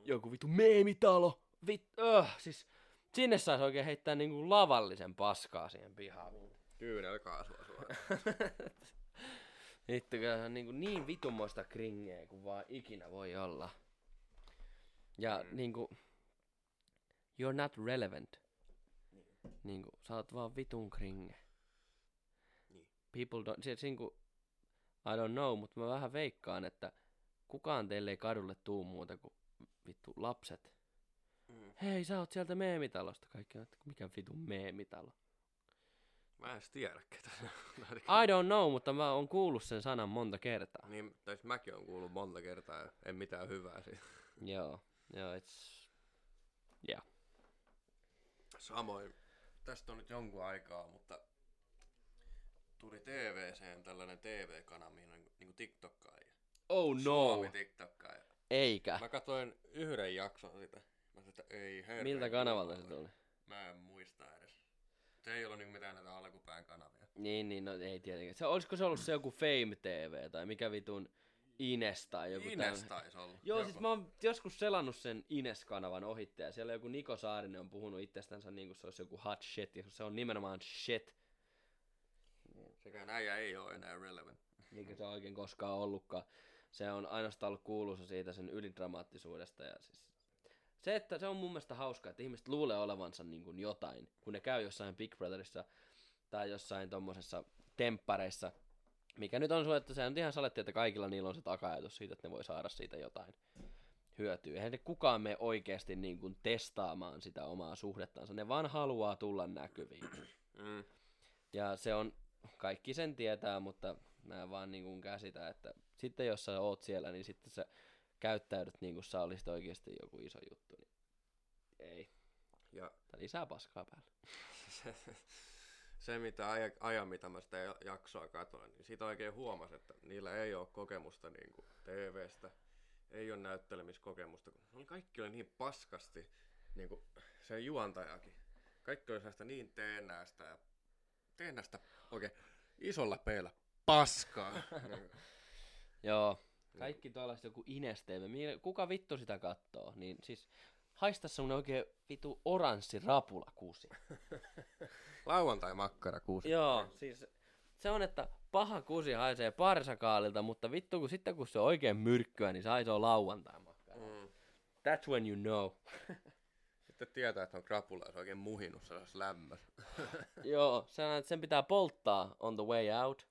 Joku vitu meemitalo, vit, öh, siis sinne saisi oikein heittää niinku lavallisen paskaa siihen pihaan. Kyynelkaasua suoraan. Vittu, se on niin, niin vitunmoista kringeä kuin vaan ikinä voi olla. Ja Mm. niinku, you're not relevant. Niinku, sä oot vaan vitun kringe. Niin. People don't, siis niinku, I don't know, mutta mä vähän veikkaan, että kukaan teille ei kadulle tuu muuta kuin vittu lapset. Mm. Hei, sä oot sieltä meemitalosta. Kaikki on, että mikä vitun meemitalo. Mä en tiedä ketä. I don't know, mutta mä oon kuullut sen sanan monta kertaa. Niin, tai mäkin on kuullut monta kertaa en mitään hyvää siitä. Joo, joo, it's... Yeah. Samoin, tästä on nyt jonkun aikaa, mutta tuli TVCen tällainen TV-kanava, mihin on niinku TikTokkaaja. Oh no, Suomi TikTokkaaja. eikä. Mä katsoin yhden jakson sitä. Mä sanoin, että ei herra. Miltä kanavalta se tuli? Mä en muista edes. Se ei ollut niinku mitään näitä alkupään kanavia. Niin, niin, no ei tietenkään. Se, olisiko se ollut se joku Fame TV tai mikä vitun Ines tai joku Ines taisi olla. Joo, Joku. siis mä oon joskus selannut sen Ines-kanavan ohitte ja siellä joku Niko Saarinen on puhunut itsestänsä niin kuin se olisi joku hot shit, ja se on nimenomaan shit, Sekään äijä ei ole enää relevant. eikä se oikein koskaan ollutkaan. Se on ainoastaan ollut kuuluisa siitä sen ylidramaattisuudesta ja siis se, että se on mun mielestä hauskaa, että ihmiset luulee olevansa niin kuin jotain, kun ne käy jossain Big Brotherissa tai jossain tommosessa temppareissa, mikä nyt on se, että se on ihan saletti, että kaikilla niillä on se taka-ajatus siitä, että ne voi saada siitä jotain hyötyä. Eihän ne kukaan me oikeasti niin kuin testaamaan sitä omaa suhdettansa, ne vaan haluaa tulla näkyviin. Mm. Ja se on, kaikki sen tietää, mutta mä vaan niin kuin käsitän, että sitten jos sä oot siellä, niin sitten sä käyttäydyt niin kuin sä olisit oikeasti joku iso juttu, niin ei. Ja Tää lisää paskaa päälle. se, mitä aja, ajan, mitä mä sitä ja- jaksoa katoin, niin siitä oikein huomasi, että niillä ei ole kokemusta niin kuin TVstä, ei ole näyttelemiskokemusta. kun Kaikki oli niin paskasti, niin kuin se juontajakin. Kaikki oli sellaista niin teennäistä ja teennäistä oikein isolla peillä paskaa. Joo. Kaikki tuollaiset joku Ines TV. Mie- Kuka vittu sitä kattoo? Niin siis haista semmonen oikein vitu oranssi rapula kuusi. Lauantai makkara kuusi. Joo, siis se on, että paha kusi haisee parsakaalilta, mutta vittu kun sitten kun se on oikein myrkkyä, niin se haisee lauantai Mm. That's when you know. Sitten tietää, että on krapula, se on oikein muhinut sellaisessa lämmössä. Joo, se on, että sen pitää polttaa on the way out.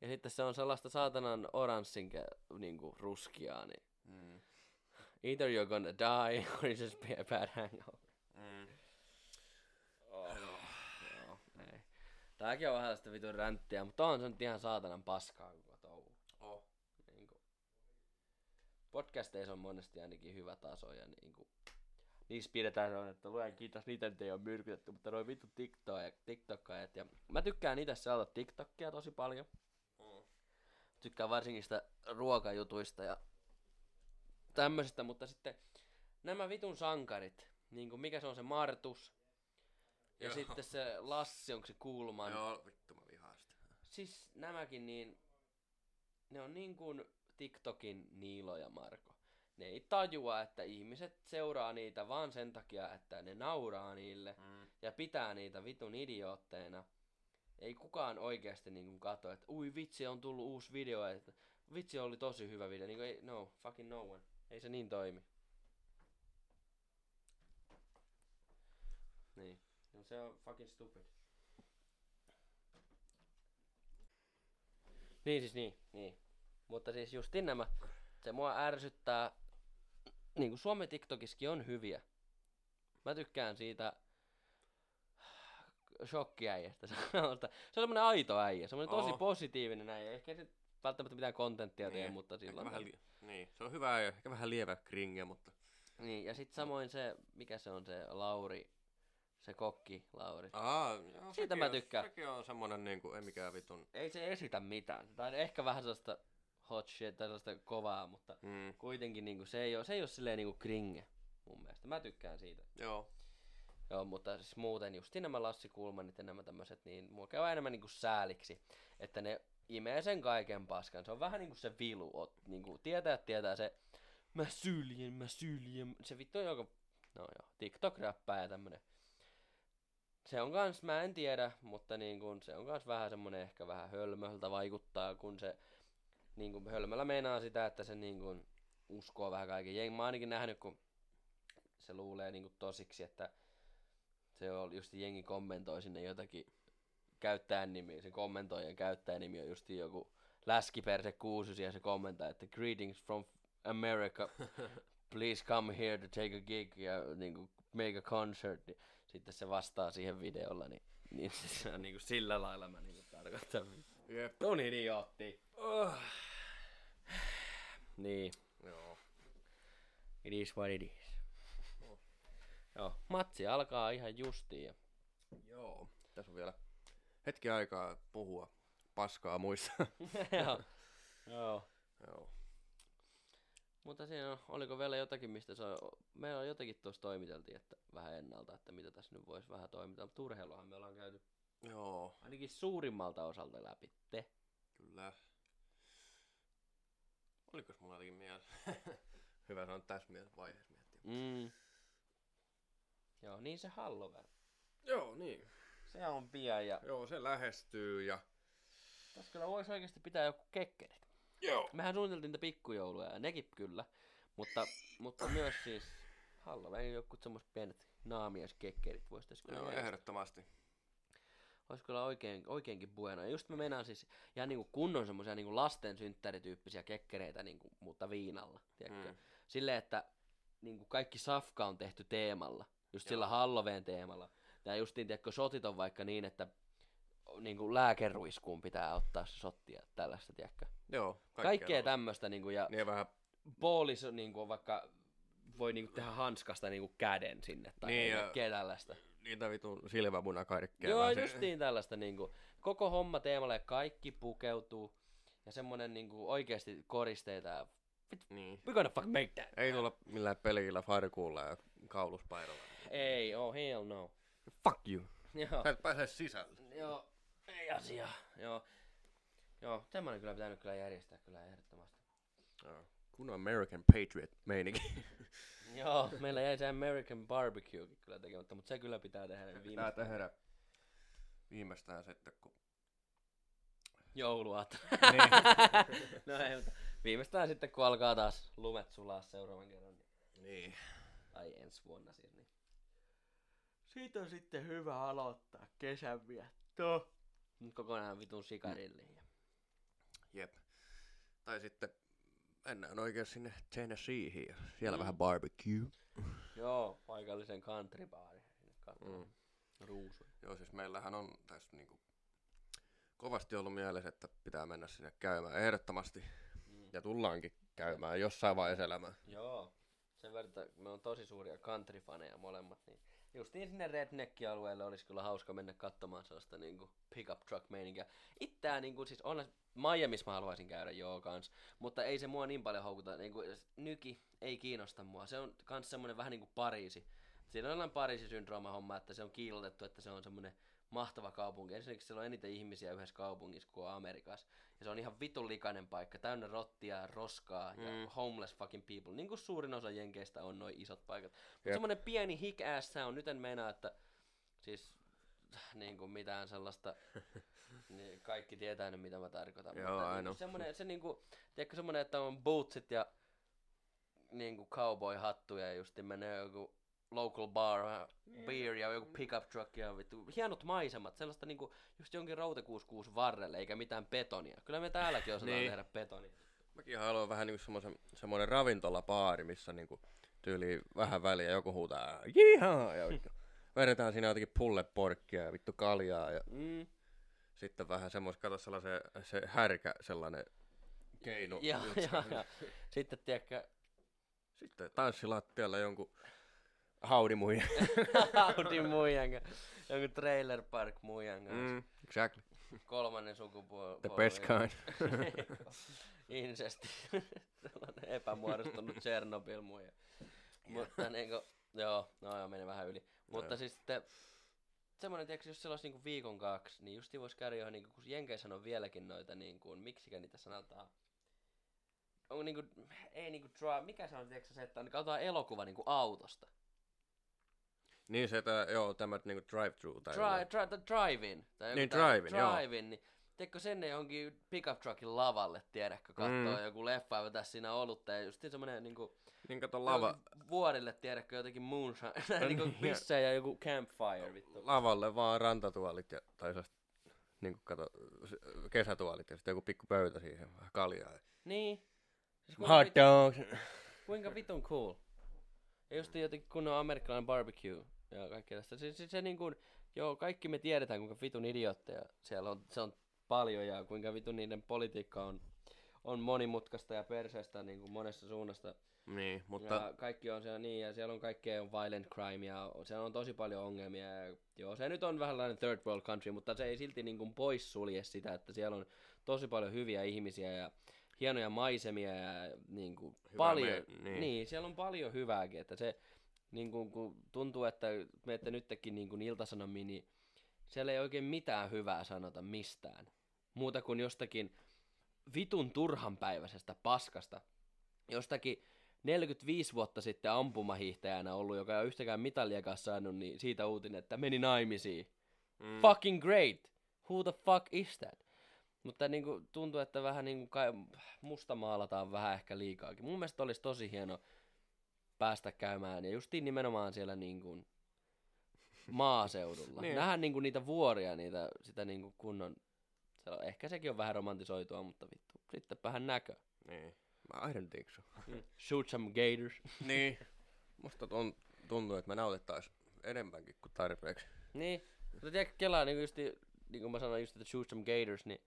Ja sitten se on sellaista saatanan oranssin niinku ruskeaa, niin Mm. either you're gonna die or it's just be a bad hangover. Mm. Oh, joo, ei. Tääkin on vähän sitä vitun ränttiä, mutta on se nyt ihan saatanan paskaa koko touhu. Oh. Niinku. Podcasteissa on monesti ainakin hyvä taso ja niinku, niissä pidetään sellainen, että luen kiitos, niitä nyt ei ole myrkytetty, mutta noin vittu TikTok- TikTokkaajat. Ja mä tykkään itse seurata TikTokia tosi paljon. Mm. Tykkään varsinkin sitä ruokajutuista ja tämmöisistä, mutta sitten nämä vitun sankarit, niin kuin mikä se on se Martus, ja Joo. sitten se Lassi, onko se Kulman. Joo, vittu mä vihaan sitä. Siis nämäkin niin, ne on niin kuin TikTokin Niilo ja Marko. Ne ei tajua, että ihmiset seuraa niitä vaan sen takia, että ne nauraa niille Mm. ja pitää niitä vitun idiootteina. Ei kukaan oikeasti niin kuin katso, että ui vitsi on tullut uusi video, että vitsi oli tosi hyvä video. Niin kuin, ei, no, fucking no one. Ei se niin toimi. Niin. No, se on fucking stupid. Niin siis niin, niin. Mutta siis justin nämä, se mua ärsyttää, niin kuin Suomen TikTokissakin on hyviä. Mä tykkään siitä shokkiäijästä. Se on on semmoinen aito äijä, semmoinen tosi Oo. positiivinen äijä. Ehkä se välttämättä mitään kontenttia tee, Niin, mutta Ehkä silloin. vähän li- niin, se on hyvä ja ehkä vähän lievä kringe, mutta Niin, ja sitten samoin se, mikä se on se Lauri, se kokki Lauri. Aa, joo, Siitä mä on- tykkään. Sekin on semmonen niinku, ei mikään vitun. Ei se esitä mitään. Tai ehkä vähän sellaista hot shit tai sellaista kovaa, mutta Mm, kuitenkin niinku, se ei ole, se ei ole silleen niinku kringe mun mielestä. Mä tykkään siitä. joo. Joo, mutta siis muuten just nämä Lassi Kulmanit ja nämä tämmöiset, niin mua käy enemmän niinku sääliksi, että ne imee sen kaiken paskan. Se on vähän niinku se vilu, ot, niinku tietää, tietää se, mä syljen, mä syljen, se vittu on joka, no joo, TikTok-räppää ja tämmönen. Se on kans, mä en tiedä, mutta niin kun, se on kans vähän semmonen ehkä vähän hölmöltä vaikuttaa, kun se niin kun hölmöllä meinaa sitä, että se niin kun uskoo vähän kaiken. Jeng, mä ainakin nähnyt, kun se luulee niin tosiksi, että se on just jengi kommentoi sinne jotakin käyttäjän nimi, se kommentoijan käyttäjän nimi on just joku läskiperse kuususi ja se kommentoi, että greetings from America, please come here to take a gig ja niin kuin make a concert, niin sitten se vastaa siihen videolla, niin Niin se on niinku sillä lailla mä niinku tarkoitan. Jep. On idiootti. Oh. Niin. Joo. It is what it is. Joo, matsi alkaa ihan justiin. Ja... Joo. Tässä on vielä hetki aikaa puhua paskaa muissa. Joo. Joo. Joo. Mutta siinä on, oliko vielä jotakin, mistä se on, meillä on jotakin tuossa toimiteltiin, että vähän ennalta, että mitä tässä nyt voisi vähän toimitella. Mutta urheiluhan me ollaan käyty Joo, ainakin suurimmalta osalta läpi. Te. kyllä. Olikos mulla jotenkin mielessä? Hyvä on tässä mielessä vaiheessa miettiä. Mm. Joo, niin se Halloween. Joo, niin. Se on pian ja Joo, se lähestyy ja... tässä kyllä voisi oikeasti pitää joku kekkerit. Joo. Mehän suunniteltiin niitä pikkujouluja ja nekin kyllä, mutta, mutta myös siis Halloween jotkut semmoiset pienet naamiaiskekkerit voisi tässä kyllä Joo, järjestää. ehdottomasti. Olisi kyllä oikein, oikeinkin bueno. Ja just mä meinaan siis ihan niinku kunnon semmoisia niinku lasten synttärityyppisiä kekkereitä niinku, mutta viinalla. Tiedätkö? Mm. Silleen, että niinku kaikki safka on tehty teemalla. Just Joo. sillä Halloween teemalla. Ja justiin, tiedätkö, sotit on vaikka niin, että niinku lääkeruiskuun pitää ottaa se sotti ja tällaista, tiedätkö? Joo, kaikkea, Kaikkea tämmöistä. tämmöistä niinku, ja Niin vähän... boolis on niinku vaikka voi niinku tehdä hanskasta niinku käden sinne tai Niin, niin, ja- kaikkea tällaista. Niitä vitun silmämunakarkkeja. Joo, vähän se- justiin tällaista niinku, koko homma teemalle kaikki pukeutuu ja semmonen niinku oikeasti koristeita ja Niin. we gonna fuck make that. Ei tulla millään pelkillä farkuulla ja kauluspaidalla. Ei, oh hell no. Fuck you. Joo, Sä et pääse sisälle. joo, ei asia. Joo, joo, semmonen kyllä pitää nyt kyllä järjestää kyllä ehdottomasti. Joo. Kun American Patriot meininki. Joo, meillä jäi se American barbecuekin kyllä tekemättä, mutta se kyllä pitää tehdä Pitää viime tehdä viimeistään sitten, kun... jouluaat. Niin. no ei, mutta viimeistään sitten kun alkaa taas lumet sulaa seuraavan kerran. Niin, niin. tai ensi vuonna siis. Niin. Siitä on sitten hyvä aloittaa kesänvietto. Kokonaan vitun sikarilliin. Ja... Jep. Tai sitten mennään oikein sinne Tennesseeihin ja siellä Mm. vähän barbecue. Joo, paikallisen katsomaan. Mm. Ruusuja. Joo, siis meillähän on tässä niinku kovasti ollut mielessä, että pitää mennä sinne käymään ehdottomasti. Mm. Ja tullaankin käymään jossain vaiheessa elämää. Joo. Sen verran, että me on tosi suuria countryfaneja molemmat, niin justiin sinne redneck-alueelle olisi kyllä hauska mennä katsomaan sellaista niinku pickup truck meininkiä. Ittää niinku siis on Miamiissa mä haluaisin käydä joo kans, mutta ei se mua niin paljon houkuta. Niinku, nyki ei kiinnosta mua. Se on kans semmonen vähän niinku Pariisi. Siinä on Pariisi-syndrooma homma, että se on kiilotettu, että se on semmonen mahtava kaupunki. Ensinnäkin siellä on eniten ihmisiä yhdessä kaupungissa kuin Amerikassa. Ja se on ihan vitun likainen paikka, täynnä rottia, roskaa ja Mm. homeless fucking people. Niin kuin suurin osa jenkeistä on noin isot paikat. Mutta Jep. semmonen pieni hick ass sound, nyt en meinaa, että siis niin kuin mitään sellaista, niin kaikki tietää nyt mitä mä tarkoitan. Joo, mutta niin kuin semmonen, se niinku, tiedätkö semmonen, että on bootsit ja niinku cowboy-hattu ja just menee joku local bar, vähän beer ja joku pickup truck ja vittu, hienot maisemat, sellaista niinku just jonkin rautakuuskuus varrelle, eikä mitään betonia. Kyllä me täälläkin osataan Niin. tehdä betonia. Mäkin haluan vähän niinku semmoisen, semmoinen ravintolapaari, missä niinku tyyli vähän väliä joku huutaa jihaa ja vittu. Vedetään siinä jotenkin pulleporkkia ja vittu kaljaa ja Mm. sitten vähän semmoista, kato sellainen se härkä sellainen keino. Ja, ja, ja. Sitten tiedätkö, Sitten tanssilattialla jonkun haudimuija. Audi muijan kanssa, joku trailer park muijan kanssa, mm, exactly. kolmannen sukupuoli. The best kind. Incesti. Sellainen epämuodostunut Chernobyl muija. Mutta niinku, joo, no joo, meni vähän yli. Mutta joo. siis sitten, semmoinen, tiedätkö, jos siellä olisi niinku viikon kaksi, niin justi voisi käydä johon, niinku, kun Jenkeissä on vieläkin noita, niinku, miksikä niitä sanotaan, on niinku, ei niinku, dra- mikä se on, tiedätkö, se, että on, katsotaan elokuva niinku autosta. Niin se, että joo, tämä niinku drive-thru tai Dri, jollain. dri, dri, drive-in. Tai Niin, drive-in, joo. drive-in, niin Tiedätkö sen johonkin pickup truckin lavalle, tiedätkö, kattoo Mm. joku leffa ja vetää siinä olutta ja just semmonen niinku Niin kato lava, vuorille, tiedätkö, jotenkin moonshine, niinku niin, ja- pissejä ja joku campfire vittu. lavalle vaan rantatuolit ja, tai sellaiset, niin kuin kato, kesätuolit ja sitten joku pikku pöytä siihen, vähän kaljaa. ja- Niin. Siis Hot dogs! kuinka vitun cool. Ja just jotenkin kunnon amerikkalainen barbecue ja kaikkea tästä. Se, se, se niin kuin, joo, kaikki me tiedetään, kuinka vitun idiootteja siellä on, se on paljon ja kuinka vitun niiden politiikka on, on monimutkaista ja perseestä niin kuin monessa suunnasta. Niin, mutta... Ja kaikki on siellä niin, ja siellä on kaikkea on violent crime, ja siellä on tosi paljon ongelmia. Ja joo, se nyt on vähän sellainen third world country, mutta se ei silti niin kuin poissulje sitä, että siellä on tosi paljon hyviä ihmisiä ja hienoja maisemia ja niin kuin paljon, me- niin. niin. siellä on paljon hyvääkin, että se niin kuin, kun tuntuu, että menette nytkin niin kuin iltasanomiin, niin siellä ei oikein mitään hyvää sanota mistään. Muuta kuin jostakin vitun turhanpäiväisestä paskasta. Jostakin 45 vuotta sitten ampumahiihtäjänä ollut, joka ei ole yhtäkään mitaliakaan saanut, niin siitä uutinen, että meni naimisiin. Mm. Fucking great! Who the fuck is that? Mutta niin kuin, tuntuu, että vähän niin kuin kai, musta maalataan vähän ehkä liikaakin. Mun mielestä olisi tosi hieno päästä käymään ja justiin nimenomaan siellä niin kuin maaseudulla. Niin. Nähdä niin kuin niitä vuoria, niitä, sitä niin kuin kunnon... Ehkä sekin on vähän romantisoitua, mutta vittu, sitten vähän näkö. Niin. Mä I don't think so. Shoot some gators. niin. Musta tun- tuntuu, että me nautettais enemmänkin kuin tarpeeksi. Niin, mutta tiedätkö Kelaa, niin justi, niin kuin mä sanoin just, että shoot some gators, niin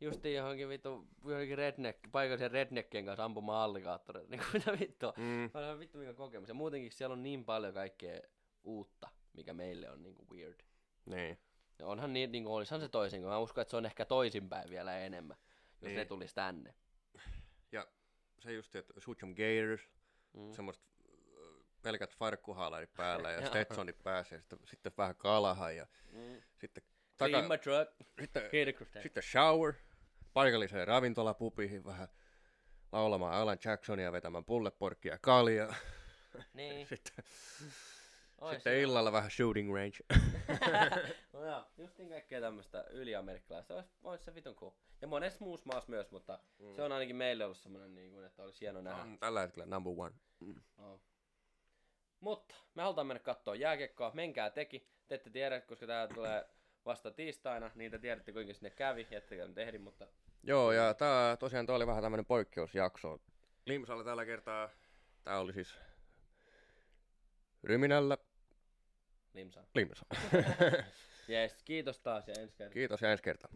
justiin johonkin vittu, johonkin redneck, paikallisen redneckien kanssa ampumaan alligaattoreita, niin kuin mitä vittua. Mm. On vittu mikä kokemus. Ja muutenkin siellä on niin paljon kaikkea uutta, mikä meille on niinku weird. Niin. Ja onhan niin, niin kuin olisihan se toisin, kun mä uskon, että se on ehkä toisinpäin vielä enemmän, jos Niin. ne tulisi tänne. Ja se just, että shoot some gators, Mm. mm. semmoista pelkät farkkuhaalarit päällä ja. Stetsonit päässä ja sitten, sitten vähän kalahan ja Mm. sitten, Clean taka, my truck, sitten, sitten shower, paikalliseen ravintolapupiin vähän laulamaan Alan Jacksonia vetämään pulleporkkia ja kaljaa. Niin, Sitten, ois sitten illalla vähän shooting range. no joo, justiin kaikkea tämmöistä yliamerikkalaista. Ois, ois se vitun cool. Ja monessa muussa maassa myös, mutta mm. se on ainakin meille ollut semmoinen, niin kuin, että olisi hieno nähdä. on tällä hetkellä number one. Oh. Mutta me halutaan mennä katsoa jääkiekkoa. Menkää teki. Te ette tiedä, koska tää tulee vasta tiistaina. Niin te tiedätte, kuinka sinne kävi. Ettekä nyt ehdi, mutta Joo, ja tää tosiaan toi oli vähän tämmönen poikkeusjakso. Limsalla tällä kertaa, tää oli siis Ryminällä limsaa. Limsa. Jees, kiitos taas ja ensi kertaa. Kiitos ja ensi kertaa.